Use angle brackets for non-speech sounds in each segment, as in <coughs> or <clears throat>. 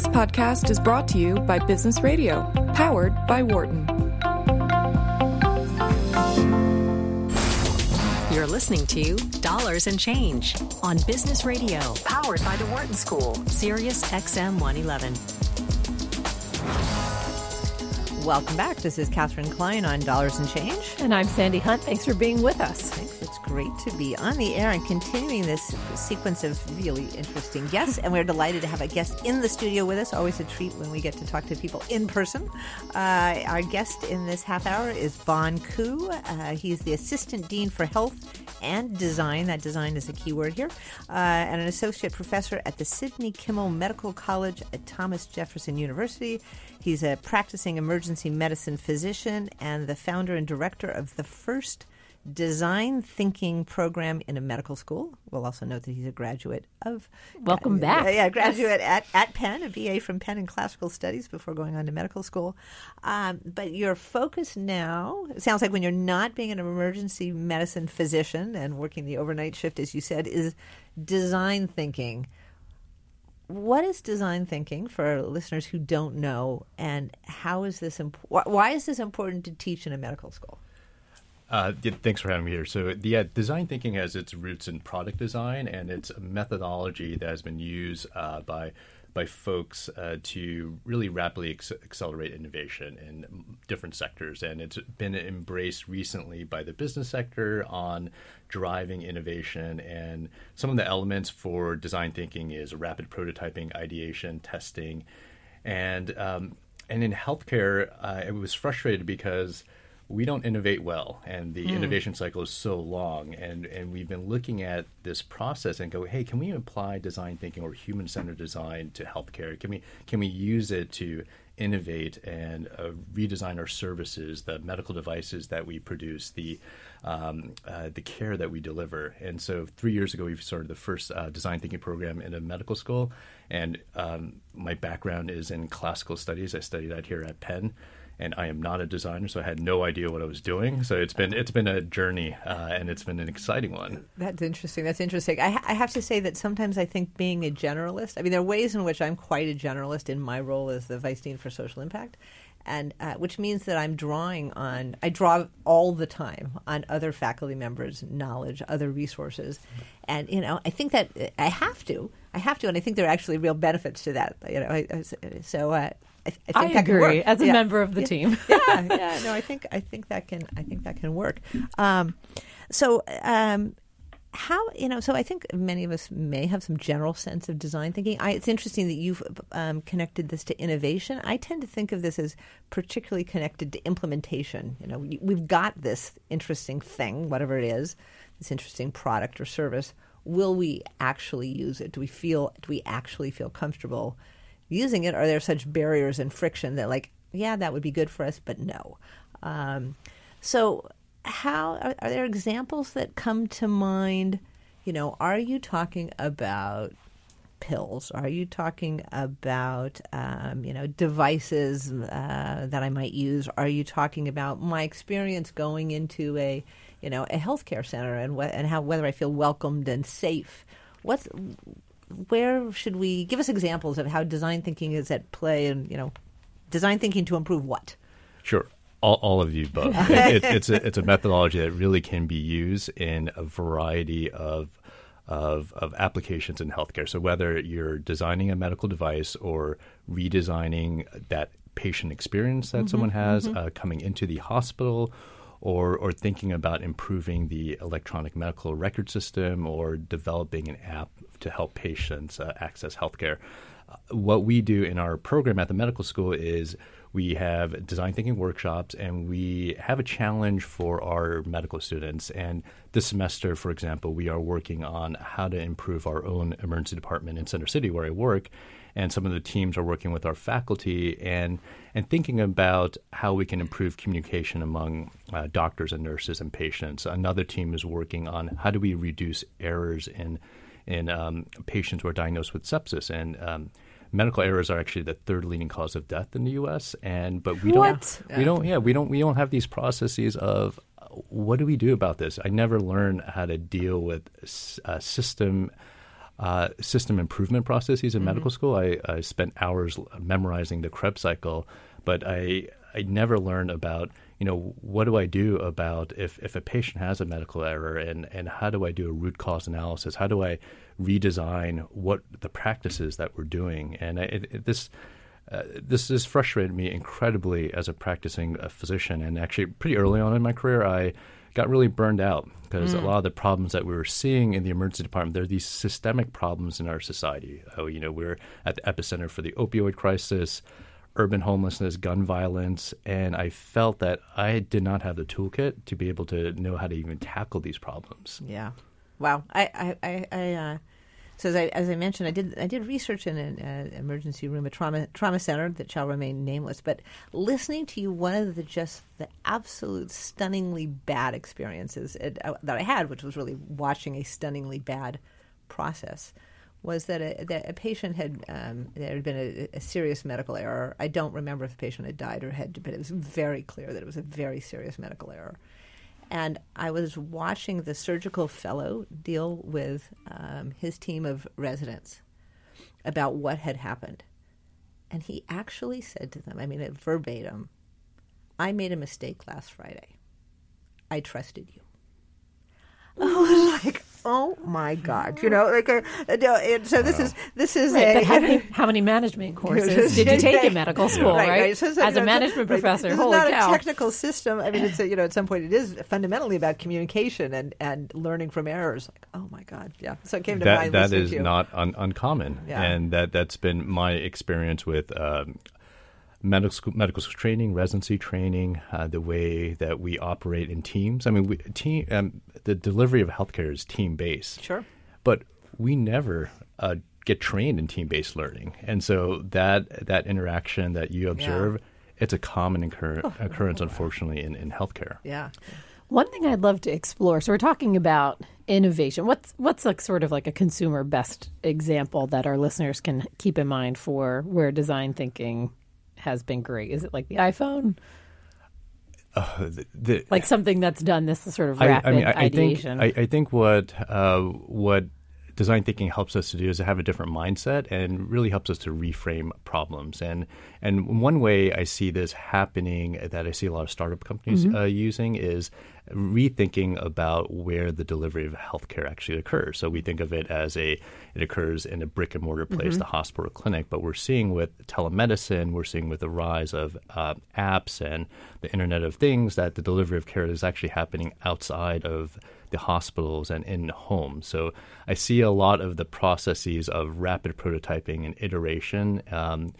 This podcast is brought to you by Business Radio, powered by Wharton. You're listening to Dollars and Change on Business Radio, powered by the Wharton School, Sirius XM 111. Welcome back. This is Katherine Klein on Dollars and Change. And I'm Sandy Hunt. Thanks for being with us. Thanks. It's great to be on the air and continuing this sequence of really interesting guests. And we're delighted to have a guest in the studio with us. Always a treat when we get to talk to people in person. Uh, our guest in this half hour is Bon Ku. Uh, he's the Assistant Dean for Health and Design. That design is a key word here. Uh, and an associate professor at the Sidney Kimmel Medical College at Thomas Jefferson University. He's a practicing emergency medicine physician and the founder and director of the first design thinking program in a medical school. We'll also note that he's a graduate of. Welcome uh, back. Yeah, graduate at, at Penn, a BA from Penn in classical studies before going on to medical school. Um, but your focus now, it sounds like when you're not being an emergency medicine physician and working the overnight shift, as you said, is design thinking what is design thinking for listeners who don't know, and how is this imp- why is this important to teach in a medical school? Uh, yeah, thanks for having me here. So, yeah, design thinking has its roots in product design, and it's a methodology that has been used uh, by by folks uh, to really rapidly ex- accelerate innovation in different sectors. And it's been embraced recently by the business sector on driving innovation. And some of the elements for design thinking is rapid prototyping, ideation, testing, and um, and in healthcare, uh, I was frustrated because we don't innovate well and the mm. innovation cycle is so long and and we've been looking at this process and go hey can we apply design thinking or human centered design to healthcare? Can we can we use it to innovate and uh, redesign our services the medical devices that we produce the um, uh, the care that we deliver? And so three years ago we started the first uh, design thinking program in a medical school and um, my background is in classical studies. I studied that here at penn and I am not a designer, so I had no idea what I was doing. So it's been it's been a journey, uh, and it's been an exciting one. That's interesting. That's interesting. I, I, have to say that sometimes I think being a generalist. I mean, there are ways in which I'm quite a generalist in my role as the vice dean for social impact, and uh, which means that I'm drawing on I draw all the time on other faculty members' knowledge, other resources, and you know I think that I have to. I have to, and I think there are actually real benefits to that. You know, so uh, I, I think I agree as a yeah. member of the yeah. team. <laughs> yeah, <laughs> yeah. No, I think I think that can I think that can work. Um, so. Um, how you know? So I think many of us may have some general sense of design thinking. I, it's interesting that you've um, connected this to innovation. I tend to think of this as particularly connected to implementation. You know, we've got this interesting thing, whatever it is, this interesting product or service. Will we actually use it? Do we feel? Do we actually feel comfortable using it? Are there such barriers and friction that, like, yeah, that would be good for us, but no? Um, so, how are, are there examples that come to mind? You know, are you talking about pills? Are you talking about um, you know devices uh, that I might use? Are you talking about my experience going into a you know a healthcare center and wh- and how whether I feel welcomed and safe? What's where should we give us examples of how design thinking is at play and you know design thinking to improve what sure all, all of you both <laughs> it, it's, a, it's a methodology that really can be used in a variety of of, of applications in healthcare. So whether you're designing a medical device or redesigning that patient experience that mm-hmm, someone has mm-hmm. uh, coming into the hospital or, or thinking about improving the electronic medical record system or developing an app to help patients uh, access healthcare. Uh, what we do in our program at the medical school is we have design thinking workshops and we have a challenge for our medical students. And this semester, for example, we are working on how to improve our own emergency department in Center City where I work and some of the teams are working with our faculty and and thinking about how we can improve communication among uh, doctors and nurses and patients. Another team is working on how do we reduce errors in in um, patients who are diagnosed with sepsis and um, medical errors are actually the third leading cause of death in the U.S. And but we what? don't we don't yeah we don't we don't have these processes of what do we do about this? I never learned how to deal with a system uh, system improvement processes in Mm-hmm. medical school. I, I spent hours memorizing the Krebs cycle, but I I never learned about you know what do I do about if, if a patient has a medical error and and how do I do a root cause analysis? How do I redesign what the practices that we're doing? And it, it, this. Uh, this has frustrated me incredibly as a practicing uh, physician, and actually pretty early on in my career, I got really burned out because a lot of the problems that we were seeing in the emergency department, there are these systemic problems in our society. Oh, you know, we're at the epicenter for the opioid crisis, urban homelessness, gun violence, and I felt that I did not have the toolkit to be able to know how to even tackle these problems. Yeah. Wow. I, I, I, uh, so as I, as I mentioned, I did I did research in an uh, emergency room, a trauma trauma center that shall remain nameless. But listening to you, one of the just the absolute stunningly bad experiences it, uh, that I had, which was really watching a stunningly bad process, was that a, that a patient had um, there had been a, a serious medical error. I don't remember if the patient had died or had, but it was very clear that it was a very serious medical error and I was watching the surgical fellow deal with um, his team of residents about what had happened. And he actually said to them, I mean, verbatim, I made a mistake last Friday. I trusted you. I was like, oh my God. You know, like, uh, no, and so this is, this is Right, a. but how many, <laughs> how many management <laughs> courses did you take in medical school, right? So- so, As you a management right, professor, this holy is not cow. a technical system. I mean, it's a, you know at some point it is fundamentally about communication and, and learning from errors. Like, oh my god, yeah. So it came to that mind. that listening is to you. not un- uncommon, Yeah. and that that's been my experience with um, medical school, medical school training, residency training, uh, the way that we operate in teams. I mean, we, team um, the delivery of healthcare is team based, Sure. but we never. Uh, get trained in team-based learning and so that that interaction that you observe it's a common occur- occurrence unfortunately in, in healthcare Yeah. One thing I'd love to explore. So we're talking about innovation. What's what's like sort of like a consumer best example that our listeners can keep in mind for where design thinking has been great? Is it like the iPhone? the, the, Like something that's done this sort of I, rapid I mean, I, I think ideation? I, I think what uh, what design thinking helps us to do is to have a different mindset and really helps us to reframe problems. And and one way I see this happening that I see a lot of startup companies uh, using is rethinking about where the delivery of healthcare actually occurs. So we think of it as a it occurs in a brick and mortar place, the hospital or clinic. But we're seeing with telemedicine, we're seeing with the rise of uh, apps and the Internet of Things that the delivery of care is actually happening outside of the hospitals and in homes. So I see a lot of the processes of rapid prototyping and iteration. Um,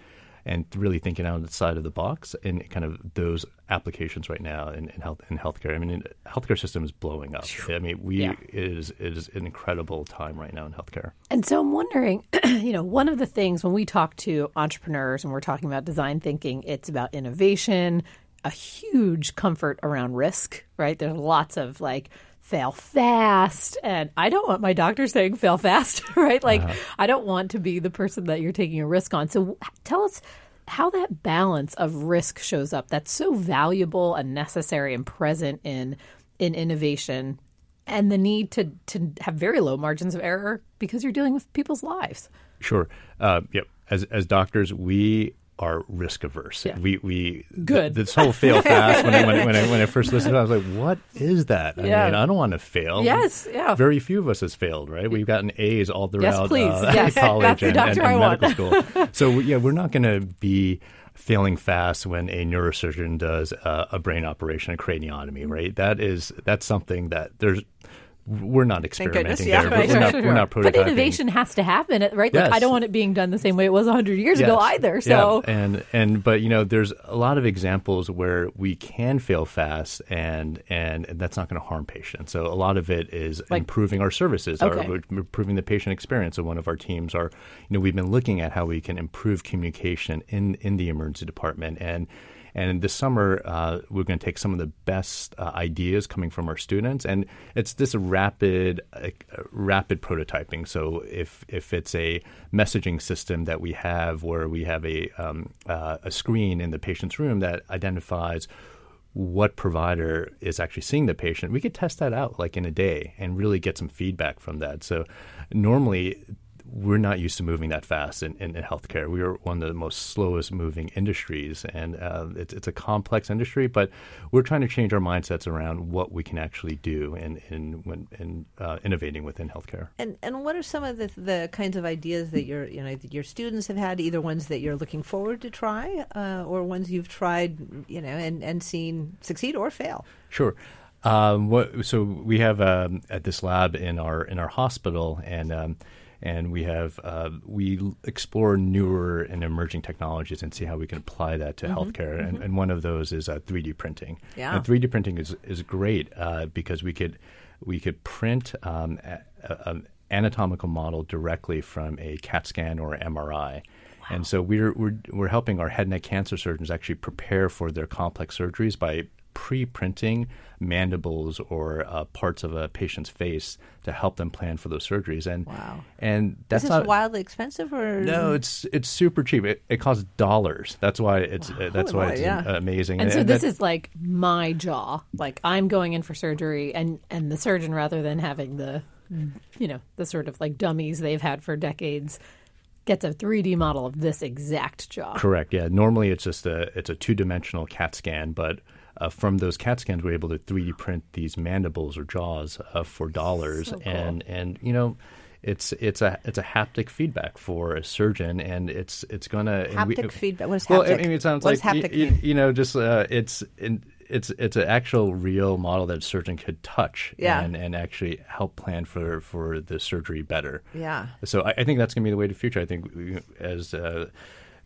and really thinking outside of the box in kind of those applications right now in, in health in healthcare. I mean, healthcare system is blowing up. I mean, we Yeah. it is it is an incredible time right now in healthcare. And so I'm wondering, <clears throat> you know, one of the things when we talk to entrepreneurs and we're talking about design thinking, it's about innovation, a huge comfort around risk, right? There's lots of like fail fast and I don't want my doctor saying fail fast, <laughs> right? Like uh-huh. I don't want to be the person that you're taking a risk on. So tell us how that balance of risk shows up that's so valuable and necessary and present in in innovation and the need to to have very low margins of error because you're dealing with people's lives. Sure. Uh, yep. As as doctors, we are risk averse. Yeah. We we Good. th- this whole fail fast when I, when, I, when I when I <laughs> first listened, to it, I was like, what is that? I Yeah. mean, I don't want to fail. Yes, yeah. Very few of us has failed, right? We've gotten A's all throughout please. uh, <laughs> Yes. college and, and, and medical school. <laughs> So yeah, we're not going to be failing fast when a neurosurgeon does uh, a brain operation, a craniotomy, right? That is that's something that there's we're not experimenting goodness, yeah. there. Right, we're, sure, not, sure, we're not But innovation has to happen, right? Like Yes. I don't want it being done the same way it was 100 years ago either. So yeah. and and but you know there's a lot of examples where we can fail fast and and, and that's not going to harm patients so a lot of it is Like- improving our services Okay. or we're improving the patient experience so one of our teams are you know we've been looking at how we can improve communication in in the emergency department and and this summer, uh, we're going to take some of the best uh, ideas coming from our students, and it's this rapid, uh, rapid prototyping. So if if it's a messaging system that we have, where we have a um, uh, a screen in the patient's room that identifies what provider is actually seeing the patient, we could test that out like in a day and really get some feedback from that. So normally we're not used to moving that fast in, in, in healthcare. We are one of the most slowest moving industries, and uh, it's, it's a complex industry. But we're trying to change our mindsets around what we can actually do in in when in uh, innovating within healthcare. And and what are some of the the kinds of ideas that your you know that your students have had? Either ones that you're looking forward to try, uh, or ones you've tried, you know, and and seen succeed or fail. Sure. Um, what, so we have um, at this lab in our in our hospital, and um, and we have uh, we explore newer and emerging technologies and see how we can apply that to mm-hmm, healthcare. Mm-hmm. And, and, one of those is uh, 3D printing. Yeah. And 3D printing is is great uh, because we could we could print um, an anatomical model directly from a CAT scan or MRI. And so we're, we're, we're helping our head and neck cancer surgeons actually prepare for their complex surgeries by pre-printing mandibles or uh, parts of a patient's face to help them plan for those surgeries. And wow. and that's Is this not wildly expensive or no. It's it's super cheap. It, it costs dollars. That's why it's wow. uh, that's Holy why boy, it's yeah. amazing. And, and so and this that, is like my jaw. Like I'm going in for surgery, and and the surgeon rather than having the you know the sort of like dummies they've had for decades gets a 3D model of this exact jaw. correct. Yeah. Normally it's just a it's a two dimensional CAT scan, but uh, from those CAT scans, we're able to 3D print these mandibles or jaws uh, for dollars, So cool. and and you know, it's it's a it's a haptic feedback for a surgeon, and it's it's gonna and we- haptic feedback? What is Well. I mean, it sounds What like haptic y- y- you know, just uh, it's in, it's it's an actual real model that a surgeon could touch Yeah. and, and actually help plan for, for the surgery better. Yeah. So I, I think that's going to be the way to the future. I think we- as uh,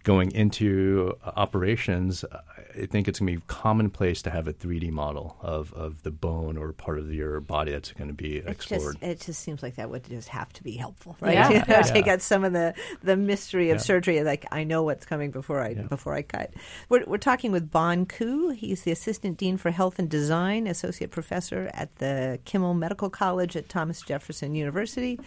going into uh, operations, I think it's going to be commonplace to have a 3D model of, of the bone or part of your body that's going to be It explored. just, it just seems like that would just have to be helpful, right? Yeah. <laughs> You know, Yeah. Take out some of the, the mystery of Yeah. surgery. Like I know what's coming before I before I cut. We're, we're talking with Bon Ku. He's the assistant dean for health and design, associate professor at the Kimmel Medical College at Thomas Jefferson University.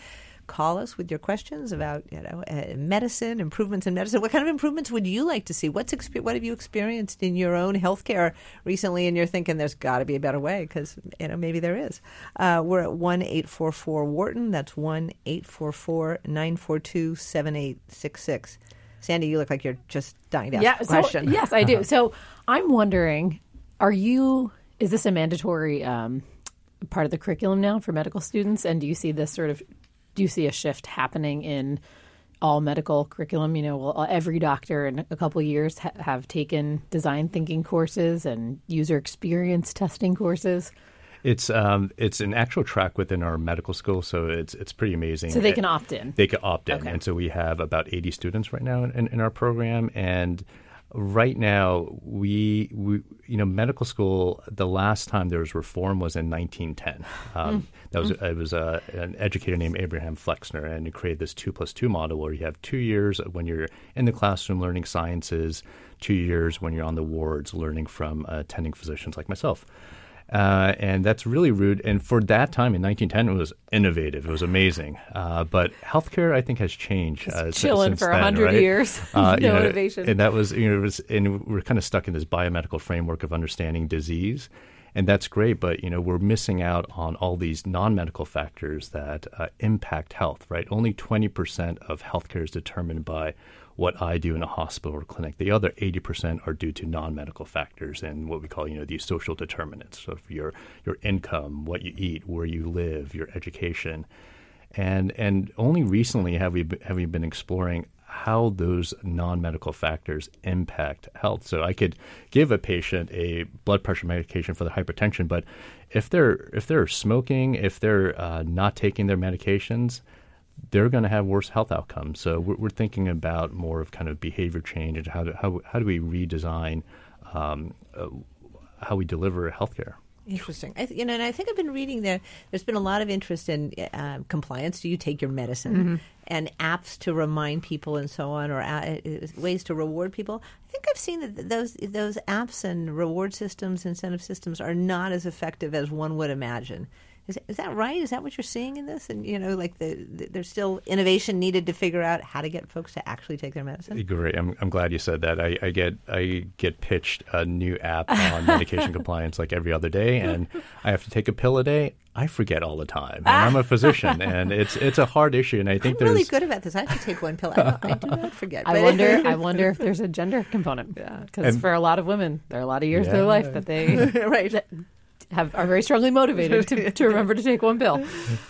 Call us with your questions about you know uh, medicine, improvements in medicine. What kind of improvements would you like to see? What's expe- what have you experienced in your own healthcare recently? And you're thinking there's got to be a better way because you know maybe there is. Uh, we're at one eight four four Wharton. That's one eight four four nine four two seven eight six six. Sandy, you look like you're just dying to ask yeah. a So, question. yes, I do. So I'm wondering, are you? Is this a mandatory um, part of the curriculum now for medical students? And do you see this sort of? Do you see a shift happening in all medical curriculum? You know, will every doctor in a couple of years ha- have taken design thinking courses and user experience testing courses? It's um, it's an actual track within our medical school, so it's it's pretty amazing. So they can opt in. They can opt in, Okay. and so we have about 80 students right now in, in our program. And right now, we, we you know medical school. The last time there was reform was in 1910. <laughs> Um, That was it was uh, an educator named Abraham Flexner, and he created this two plus two model where you have two years when you're in the classroom learning sciences, two years when you're on the wards learning from uh, attending physicians like myself. Uh, and that's really rude. And for that time in 1910, it was innovative. It was amazing. Uh, but healthcare, I think, has changed. Uh, chilling since for then, 100 right? years. Uh, <laughs> you No know, innovation. And that was, you know, it was, and we're kind of stuck in this biomedical framework of understanding disease. And that's great, but you know we're missing out on all these non-medical factors that uh, impact health. Right? Only twenty percent of healthcare is determined by what I do in a hospital or clinic. The other 80% are due to non-medical factors and what we call, you know, these social determinants. So your your income, what you eat, where you live, your education. And and only recently have we have we been exploring how those non-medical factors impact health. So I could give a patient a blood pressure medication for the hypertension, but if they're if they're smoking, if they're uh, not taking their medications, they're going to have worse health outcomes. So we're, we're thinking about more of kind of behavior change and how do, how, how do we redesign um, uh, how we deliver healthcare. Interesting. I, th- you know, and I think I've been reading there. There's been a lot of interest in uh, compliance. Do you take your medicine? And apps to remind people and so on, or uh, uh, ways to reward people. I think I've seen that those those apps and reward systems, incentive systems, are not as effective as one would imagine. Is, is that right? Is that what you're seeing in this? And you know, like the, the there's still innovation needed to figure out how to get folks to actually take their medicine. Great. I'm, I'm glad you said that. I, I get I get pitched a new app on <laughs> medication compliance like every other day, and I have to take a pill a day. I forget all the time, and I'm a <laughs> physician, and it's it's a hard issue. And I think I'm there's really good about this. I have to take one pill. I, don't- I do not forget. I wonder. I wonder if there's a gender component. Yeah, Because for a lot of women, there are a lot of years of their life that they <laughs> right. Have are very strongly motivated to, to <laughs> remember to take one pill.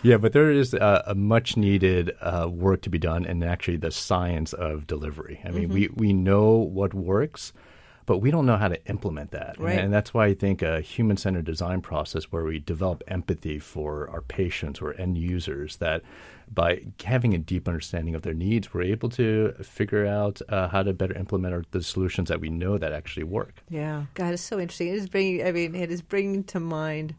Yeah, but there is a, a much needed uh, work to be done in actually the science of delivery. I mean, we, we know what works, but we don't know how to implement that. Right. And, and that's why I think a human centered design process where we develop empathy for our patients or end users, that by having a deep understanding of their needs, we're able to figure out uh, how to better implement our, the solutions that we know that actually work. Yeah, God, it's so interesting. It is bringing. I mean, it is bringing to mind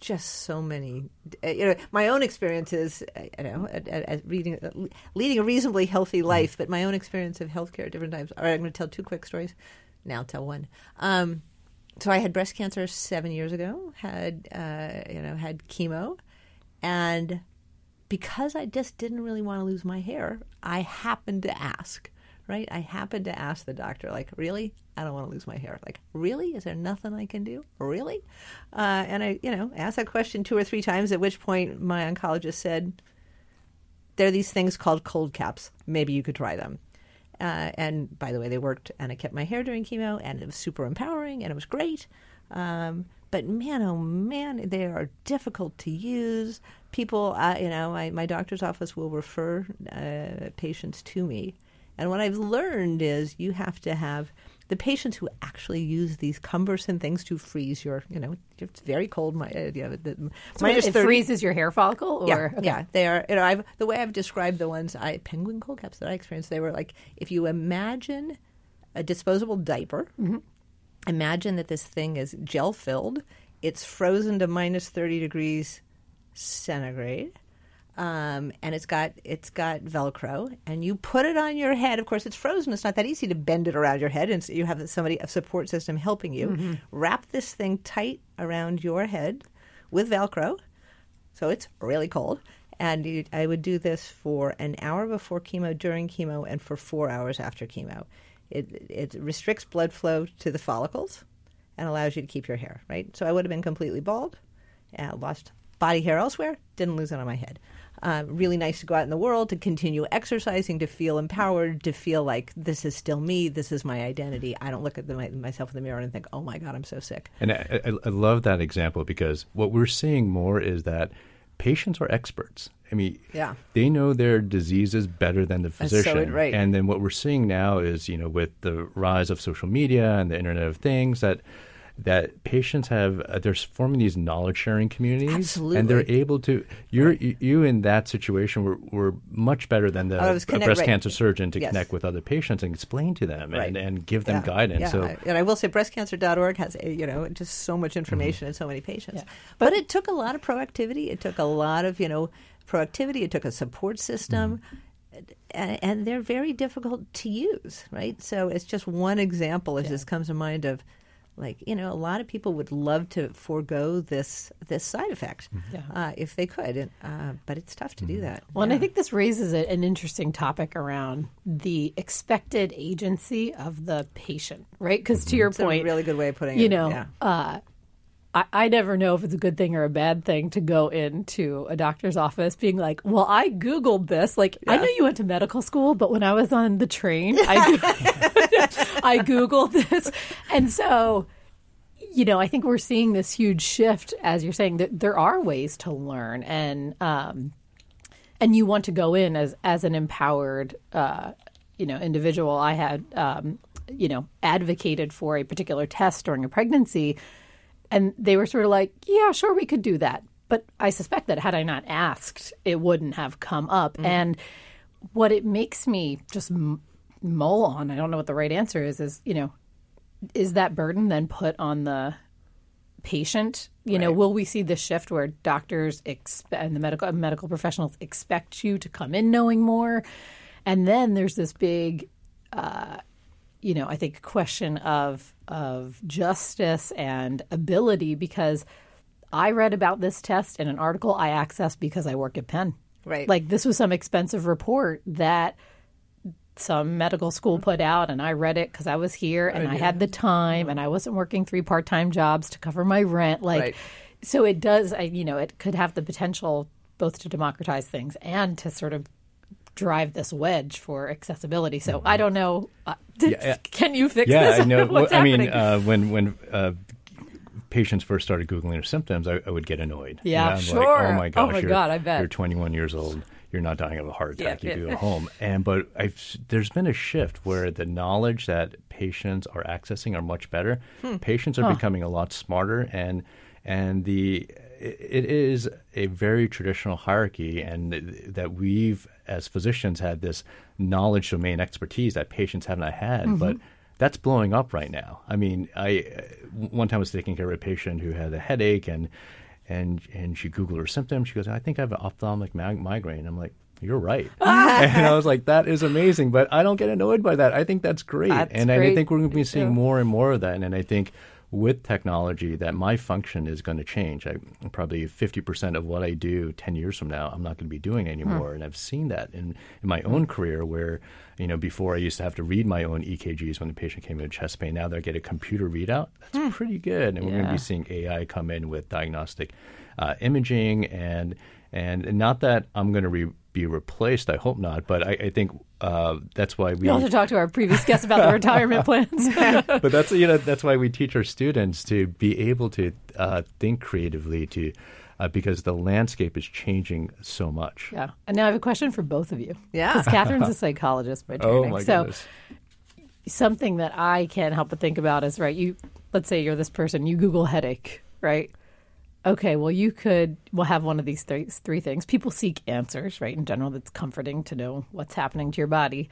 just so many. uh, You know, my own experiences. uh, You know, at, reading, uh, leading a reasonably healthy life, but my own experience of healthcare at different times. All right, I'm going to tell two quick stories. Now, tell one. Um, so I had breast cancer seven years ago. Had uh, you know had chemo, and because I just didn't really want to lose my hair, I happened to ask, right? I happened to ask the doctor, like, really? I don't want to lose my hair. Like, really? Is there nothing I can do? Really? Uh, and I, you know, asked that question two or three times, at which point my oncologist said, there are these things called cold caps. Maybe you could try them. Uh, and by the way, they worked, and I kept my hair during chemo, and it was super empowering, and it was great. Um, but man, oh man, they are difficult to use. People, uh, you know, my, my doctor's office will refer uh, patients to me. And what I've learned is you have to have the patients who actually use these cumbersome things to freeze your, you know, it's very cold. My, uh, know, the, So minus it 30 freezes your hair follicle, or yeah, okay. yeah, they are. You know, I've the way I've described the ones I penguin cold caps that I experienced. They were like if you imagine a disposable diaper. Imagine that this thing is gel filled. It's frozen to minus thirty degrees centigrade. Um, and it's got it's got Velcro, and you put it on your head. Of course, it's frozen. It's not that easy to bend it around your head, and so you have somebody a support system helping you. Wrap this thing tight around your head with Velcro, so it's really cold. And you, I would do this for an hour before chemo, during chemo, and for four hours after chemo. It, it restricts blood flow to the follicles and allows you to keep your hair, right? So I would have been completely bald, uh, lost body hair elsewhere, didn't lose it on my head. Uh, really nice to go out in the world, to continue exercising, to feel empowered, to feel like this is still me, this is my identity. I don't look at the, my, myself in the mirror and think, oh my God, I'm so sick. And I, I, I love that example because what we're seeing more is that patients are experts. I mean, Yeah. they know their diseases better than the so physician. right. And then what we're seeing now is, you know, with the rise of social media and the Internet of Things, that that patients have uh, they're forming these knowledge sharing communities, and they're able to. You're you, you in that situation were, were much better than the I connect- breast right. cancer surgeon to Yes. connect with other patients and explain to them Right. and, and give them Yeah, guidance. Yeah. So I- and I will say breastcancer.org has, you know, just so much information and so many patients. Yeah. But, it took a lot of proactivity. It took a lot of, you know, proactivity. It took a support system. And, and they're very difficult to use, right? So it's just one example as this comes to mind of, like you know, a lot of people would love to forego this this side effect Yeah. uh, if they could, and, uh, but it's tough to do that. Well, and I think this raises a, an interesting topic around the expected agency of the patient, right? Because to your it's a point, really good way of putting you it. know, yeah. uh, I, I never know if it's a good thing or a bad thing to go into a doctor's office being like, "Well, I googled this." Like, I know you went to medical school, but when I was on the train, I go- <laughs> I googled this, and so you know, I think we're seeing this huge shift, as you're saying, that there are ways to learn, and um, and you want to go in as as an empowered, uh, you know, individual. I had, um, you know, advocated for a particular test during a pregnancy, and they were sort of like, "Yeah, sure, we could do that," but I suspect that had I not asked, it wouldn't have come up. And what it makes me just mull on, I don't know what the right answer is, is you know, is that burden then put on the patient? You know, will we see this shift where doctors expe- and the medical medical professionals expect you to come in knowing more, and then there's this big, uh, you know, I think question of of justice and ability because I read about this test in an article I accessed because I work at Penn. Right. Like this was some expensive report that some medical school mm-hmm. put out and I read it because I was here and I had the time mm-hmm. and I wasn't working three part time jobs to cover my rent. Like Right. So it does, I- you know, it could have the potential both to democratize things and to sort of drive this wedge for accessibility. So mm-hmm. I don't know. Uh, <laughs> Uh, Yeah, can you fix yeah, this? I know. <laughs> What's I mean, uh, when when uh, patients first started googling their symptoms, I, I would get annoyed. Yeah, I'm Like, sure. oh my gosh, Oh my you're, God, I bet. you're 21 years old. You're not dying of a heart attack. Yeah, you do at <laughs> home. And but I've there's been a shift where the knowledge that patients are accessing are much better. Hmm. Patients are becoming a lot smarter, and and the it is a very traditional hierarchy, and that we've as physicians had this knowledge domain expertise that patients have not had, Mm-hmm. but that's blowing up right now. I mean, I one time I was taking care of a patient who had a headache and and and she googled her symptoms. She goes, "I think I have an ophthalmic mag- migraine." I'm like, "You're right," <laughs> and I was like, "That is amazing," but I don't get annoyed by that. I think that's great, That's and I think we're going to be seeing more and more of that. And I think with technology, that my function is going to change. I probably 50% of what I do 10 years from now, I'm not going to be doing anymore. And I've seen that in, in my own career where, you know, before I used to have to read my own EKGs when the patient came in with chest pain. Now that I get a computer readout, that's pretty good. And we're going to be seeing AI come in with diagnostic uh, imaging and and not that I'm going to re- be replaced. I hope not, but I, I think uh, that's why we we also talked to our previous guest about the <laughs> retirement plans. <laughs> but that's you know that's why we teach our students to be able to uh, think creatively to uh, because the landscape is changing so much. yeah. And now I have a question for both of you. Yeah. Because Katherine's <laughs> a psychologist by training. Oh training. my so goodness! something that I can't help but think about is right. You let's say you're this person, you Google headache, right? Okay, well you could well have one of these three, three things. People seek answers, right? In general, that's comforting to know what's happening to your body.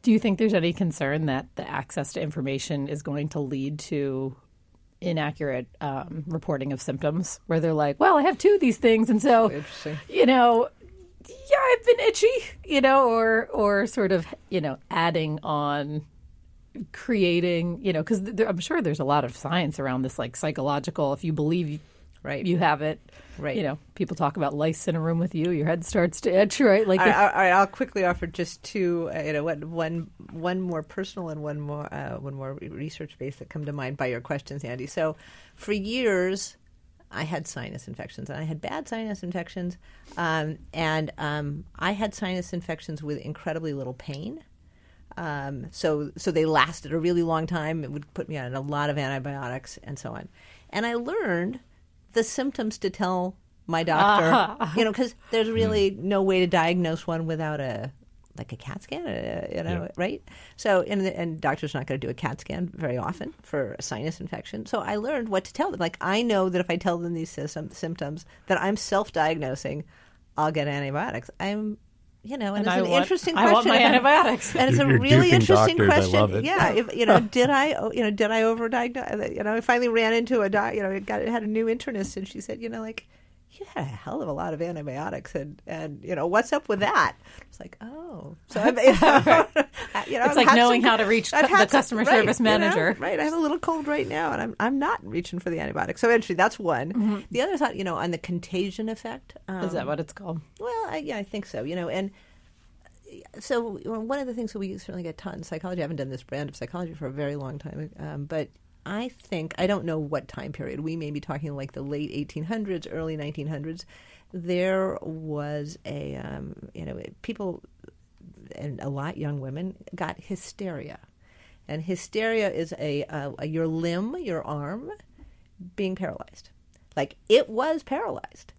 Do you think there's any concern that the access to information is going to lead to inaccurate um, reporting of symptoms, where they're like, "Well, I have two of these things, and so you know, yeah, I've been itchy, you know, or or sort of, you know, adding on creating, you know, because I'm sure there's a lot of science around this, like psychological. If you believe Right. you have it, Right. You know, people talk about lice in a room with you, your head starts to itch, right? Like, if- all right, I'll quickly offer just two, uh, you know, one, one, one more personal and one more, uh, one more research based that come to mind by your questions, Andy. So, for years, I had sinus infections, and I had bad sinus infections, um, and um, I had sinus infections with incredibly little pain. Um, so, so they lasted a really long time. It would put me on a lot of antibiotics and so on. And I learned the symptoms to tell my doctor, you know, because there's really no way to diagnose one without a like a CAT scan, uh, you know, Yeah. right? So, and, and doctors not going to do a CAT scan very often for a sinus infection. So, I learned what to tell them. Like, I know that if I tell them these system, symptoms that I'm self-diagnosing, I'll get antibiotics. I'm, you know, and, And it's I an want- interesting I question. want my antibiotics. and it's a You're really interesting doctors. I question. love it. Yeah, if, you know, <laughs> did I, oh, you know, did I overdiagnose? You know, I finally ran into a doc. You know, it got had a new internist, and she said, you know, like you had a hell of a lot of antibiotics, and and you know, what's up with that? It's like, oh, so I'm, <laughs> <laughs> you know, It's I've like knowing some- how to reach cu- the customer right, service you know, manager. right? I have a little cold right now, and I'm I'm not reaching for the antibiotics. So actually, that's one. Mm-hmm. The other thought, you know, on the contagion effect. Um, is that what it's called? well, I, yeah, I think so. You know, and so one of the things that we certainly get taught in psychology, I haven't done this brand of psychology for a very long time, um, but I think I don't know what time period. We may be talking like the late 1800s, early 1900s. There was a um, you know people and a lot young women got hysteria, and hysteria is a, a, your limb, your arm, being paralyzed. Like it was paralyzed.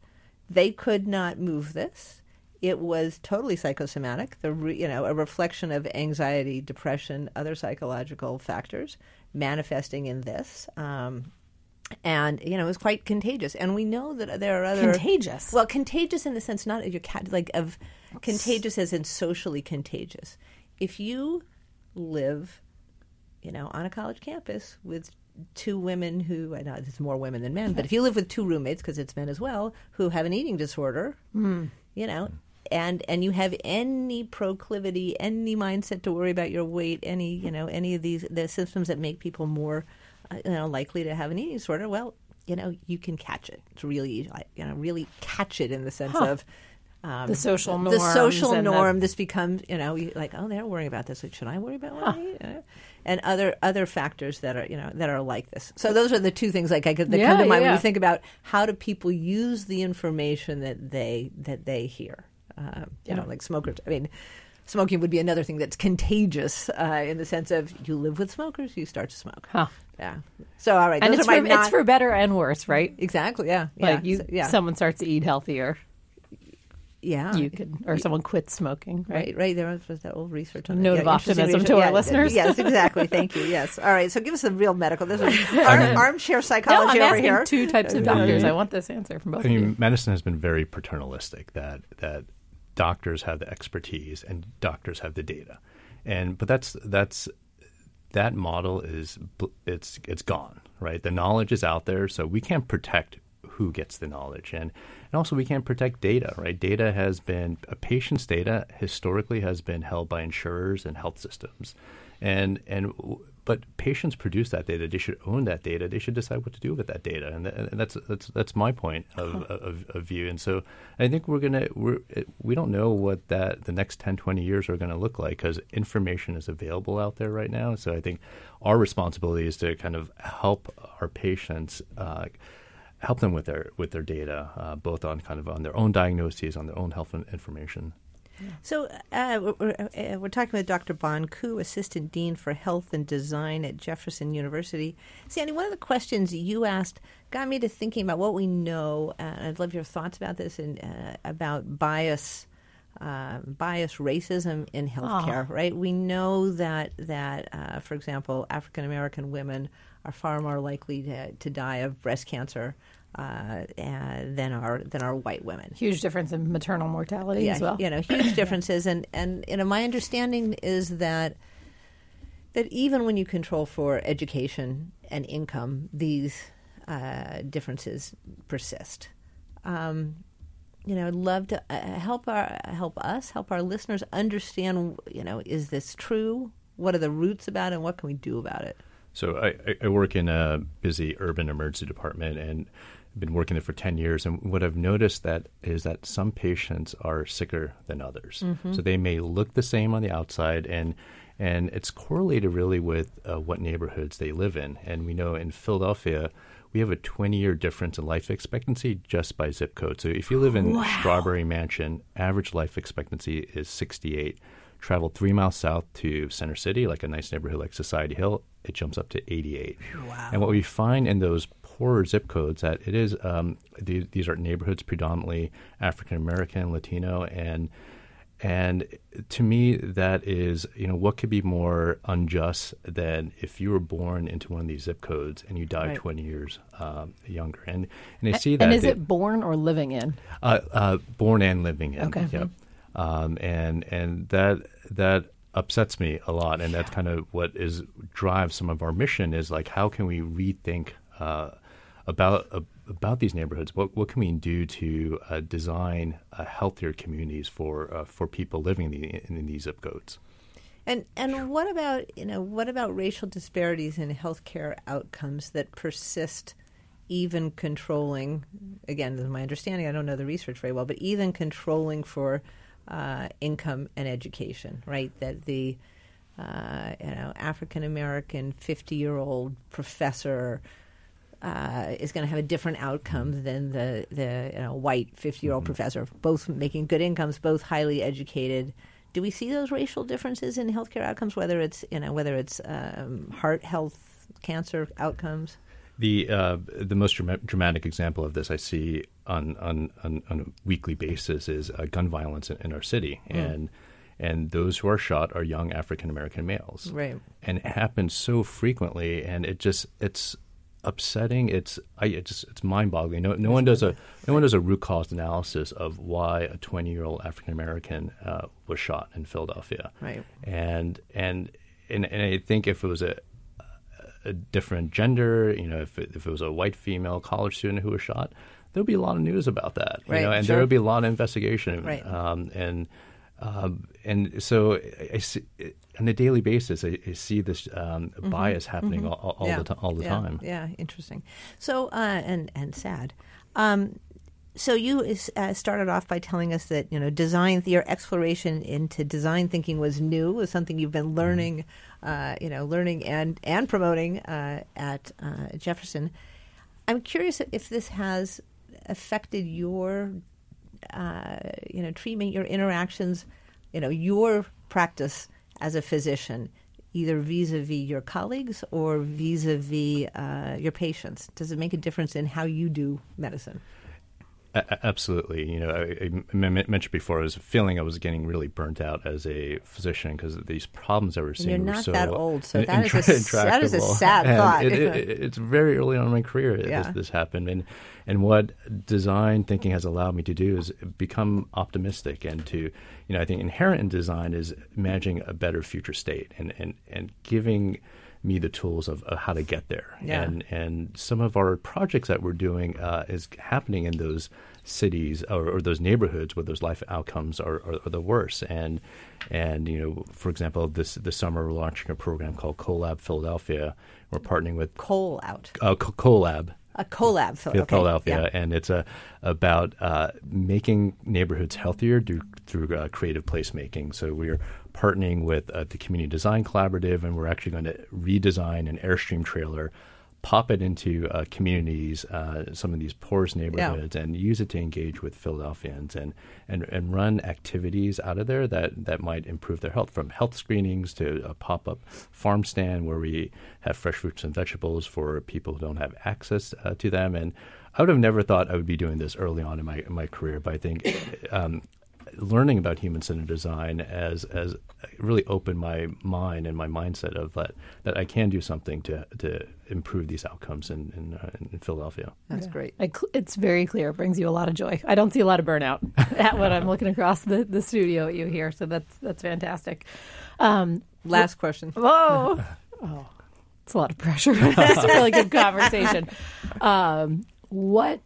They could not move this. It was totally psychosomatic. The re, you know a reflection of anxiety, depression, other psychological factors manifesting in this. Um, and you know it was quite contagious. And we know that there are other Contagious? Well, contagious in the sense not of your cat, like of contagious as in socially contagious. If you live you know, on a college campus with two women who I know it's more women than men, but if you live with two roommates because it's men as well who have an eating disorder, you know, and and you have any proclivity, any mindset to worry about your weight, any you know, any of these the symptoms that make people more uh, you know likely to have an eating disorder, well, you know, you can catch it. It's really you know really catch it in the sense of um, The social norm. the social and the- norm. This becomes you know like oh they're worrying about this. Like, should I worry about what I eat? Uh, And other other factors that are you know that are like this. So those are the two things like I could, that Yeah, come to mind yeah. when you think about how do people use the information that they that they hear. Uh, you know, like smokers. I mean, smoking would be another thing that's contagious uh, in the sense of you live with smokers, you start to smoke. Huh. Yeah. So all right, and it's for, not- it's for better and worse, right? exactly yeah Like yeah you, So- yeah someone starts to eat healthier, yeah you could, or someone quits smoking, right? Right, right. There was, was that old research on Note that. of optimism research. to our Yeah, listeners. Yes, <laughs> exactly. Thank you. Yes. All right. So give us the real medical. This is <laughs> arm, armchair No, psychology I'm over asking here. two types of doctors. I want this answer from both I of you. mean, medicine has been very paternalistic. That that doctors have the expertise and doctors have the data, and but that's that's that model is it's it's gone. Right, the knowledge is out there, so we can't protect who gets the knowledge, and and also we can't protect data. Right, data has been a patient's data historically has been held by insurers and health systems, and and but patients produce that data. They should own that data. They should decide what to do with that data, and, th- and that's that's that's my point of, of, of view. And so I think we're gonna we're we don't know what that the next 10, 20 years are going to look like because information is available out there right now. So I think our responsibility is to kind of help our patients. Uh, help them with their with their data, uh, both on kind of on their own diagnoses, on their own health in- So uh, we're, we're, uh, talking with Dr. Bon Ku, Assistant Dean for Health and Design at Jefferson University. Sandy, one of the questions you asked got me to thinking about what we know. Uh, and I'd love your thoughts about this and uh, about bias. Uh, bias racism in healthcare, right? We know that that, uh, for example, African American women are far more likely to, to die of breast cancer uh, uh, than our than are white women Huge difference in maternal mortality as well. you know, huge <coughs> differences. And, and, you know, my understanding is that that even when you control for education and income, these uh, differences persist. Um, you know, I'd love to uh, help our help us help our listeners understand. You know, is this true? What are the roots about it, and what can we do about it? So I, I- I work in a busy urban emergency department and I've been working there for 10 years. And what I've noticed that is that some patients are sicker than others. So they may look the same on the outside and and it's correlated really with uh, what neighborhoods they live in. And we know in Philadelphia, we have a 20 year difference in life expectancy just by zip code. So if you live in Strawberry Mansion, average life expectancy is 68 travel three miles south to Center City, like a nice neighborhood like Society Hill, it jumps up to 88. Wow. And what we find in those poorer zip codes that it is um, these, these are neighborhoods predominantly African American, Latino, and and to me that is you know what could be more unjust than if you were born into one of these zip codes and you died Right. 20 years um, younger and and I see that and is they- it born or living in? uh, uh, born and living in. Okay. Yep. Um, and and that that upsets me a lot, and that's kind of what is drives some of our mission is like how can we rethink uh, about uh, about these neighborhoods? What what can we do to uh, design uh, healthier communities for uh, for people living in, the, in these zip codes? And and what about you know what about racial disparities in healthcare outcomes that persist, even controlling? Again, this is my understanding. I don't know the research very well, but even controlling for uh, income and education, right? That the uh, you know African American fifty year old professor. Uh, is going to have a different outcome than the the you know, white fifty year old professor. Both making good incomes, both highly educated. Do we see those racial differences in healthcare outcomes? Whether it's you know whether it's um, heart health, cancer outcomes. The uh, the most dramatic example of this I see on on, on, on a weekly basis is uh, gun violence in, in our city, and and those who are shot are young African American males, Right. And it happens so frequently, and it just it's upsetting. It's I it just it's mind boggling. No no one does a no one does a root cause analysis of why a twenty year old African American uh, was shot in Philadelphia, Right. And and and and I think if it was a a different gender, you know, if it, if it was a white female college student who was shot, there would be a lot of news about that, you Right, know, and sure. there would be a lot of investigation, Right. um, and um, and so I, I see on a daily basis, I, I see this um, bias happening all, all Mm-hmm. yeah. the ti- all the yeah. time. Yeah, interesting. So uh, and and sad. Um, so you uh, started off by telling us that you know design your exploration into design thinking was new, was something you've been learning, uh, you know, learning and and promoting uh, at uh, Jefferson. I'm curious if this has affected your, uh, you know, treatment, your interactions, you know, your practice as a physician either vis-a-vis your colleagues or vis-a-vis uh, your patients? Does it make a difference in how you do medicine? Absolutely. You know, I, I, mentioned before, I was feeling I was getting really burnt out as a physician because these problems I was seeing You're were not so that old, so that, is a, that is a <laughs> sad and thought. It, it, it's very early on in my career yeah. this, this happened, and and what design thinking has allowed me to do is become optimistic and to, you know, I think inherent in design is imagining a better future state and and and giving me the tools of, of how to get there. Yeah. And and some of our projects that we're doing uh, is happening in those cities or, or, those neighborhoods where those life outcomes are, are, are, the worst. And and you know, for example, this this summer we're launching a program called CoLab Philadelphia. We're partnering with Coal Out. Uh, CoLab. A collab, Philadelphia, Philadelphia yeah. and it's a about uh, making neighborhoods healthier through through uh, creative placemaking. So we're partnering with uh, the Community Design Collaborative, and we're actually going to redesign an Airstream trailer, pop it into uh, communities, uh, some of these poorest neighborhoods, yeah. and use it to engage with Philadelphians and, and, and run activities out of there that, that might improve their health, from health screenings to a pop up farm stand where we have fresh fruits and vegetables for people who don't have access uh, to them. And I would have never thought I would be doing this early on in my in my career, but I think um, learning about human centered design as as really opened my mind and my mindset of that that I can do something to to improve these outcomes in in, uh, in Philadelphia. That's great. It's very clear. It brings you a lot of joy. I don't see a lot of burnout <laughs> at when I'm looking across the, the studio at you here. So that's that's fantastic. Um, Last question. <laughs> Whoa. oh, it's a lot of pressure. <laughs> it's a really good conversation. Um, what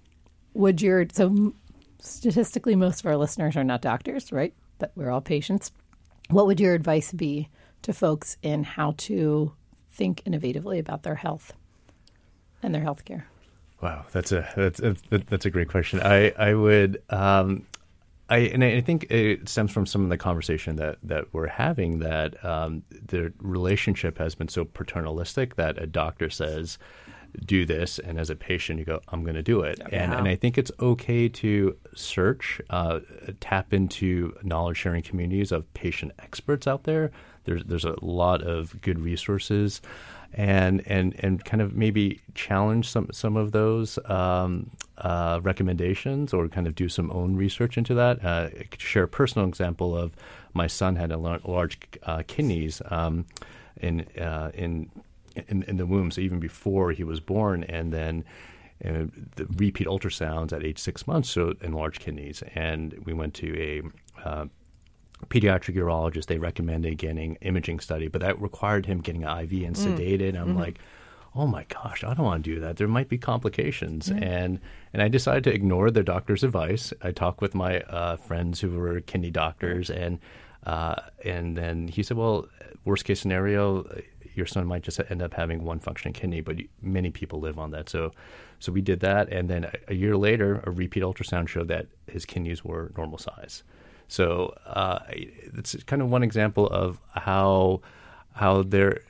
would your so statistically, most of our listeners are not doctors, right? But we're all patients. What would your advice be to folks in how to think innovatively about their health and their health care? Wow, that's a that's a, that's a great question. I I would um, I and I think it stems from some of the conversation that that we're having that um, the relationship has been so paternalistic that a doctor says do this, and as a patient, you go, I'm going to do it. Yeah. And, and I think it's okay to search, uh, tap into knowledge sharing communities of patient experts out there. There's there's a lot of good resources, and and and kind of maybe challenge some some of those um, uh, recommendations, or kind of do some own research into that. Uh, share a personal example of my son had a large uh, kidneys um, in uh, in in, in the womb, so even before he was born, and then uh, the repeat ultrasounds at age six months showed enlarged kidneys, and we went to a uh, pediatric urologist. They recommended getting imaging study, but that required him getting an IV and mm. sedated. Mm. I'm mm-hmm. like, oh my gosh, I don't want to do that. There might be complications, mm. and and I decided to ignore the doctor's advice. I talked with my uh, friends who were kidney doctors, and uh, and then he said, well, worst case scenario your son might just end up having one functioning kidney, but many people live on that. So, so we did that, and then a, a year later, a repeat ultrasound showed that his kidneys were normal size. So uh, it's kind of one example of how how there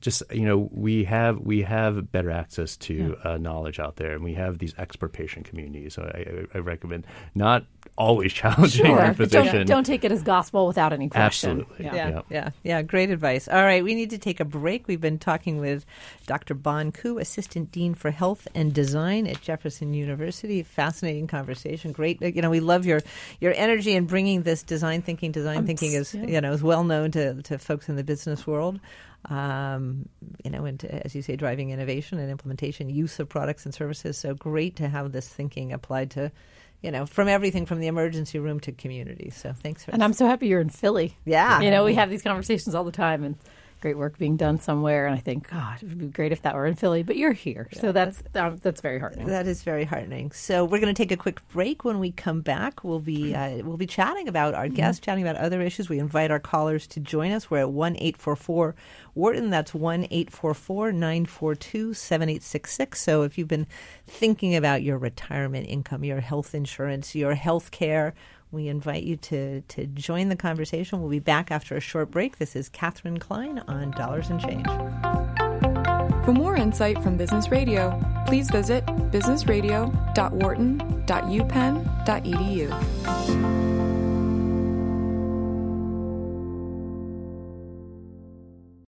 just you know we have we have better access to yeah. uh, knowledge out there, and we have these expert patient communities. So I, I, I recommend not always <laughs> challenging sure. your physician. Don't, don't, take it as gospel without any question. Absolutely. Yeah. Yeah. yeah, yeah, Great advice. All right, we need to take a break. We've been talking with Dr. Bon Ku, Assistant Dean for Health and Design at Jefferson University. Fascinating conversation. Great. You know, we love your your energy in bringing this design thinking. Design um, thinking is yeah. you know is well known to to folks in the business world um, you know, and to, as you say, driving innovation and implementation, use of products and services. So great to have this thinking applied to, you know, from everything from the emergency room to community. So thanks for. And I'm so happy you're in Philly. Yeah, you know, we have these conversations all the time, and great work being done somewhere, and I think, God, it would be great if that were in Philly, but you're here, so that's um, that's very heartening. That is very heartening. So we're going to take a quick break. When we come back, we'll be uh, we'll be chatting about our guests, chatting about other issues. We invite our callers to join us. We're at one eight four four Wharton. That's one eight four four nine four two seven eight six six. So if you've been thinking about your retirement income, your health insurance, your health care. We invite you to, to join the conversation. We'll be back after a short break. This is Katherine Klein on Dollars and Change. For more insight from Business Radio, please visit businessradio.wharton.upenn.edu.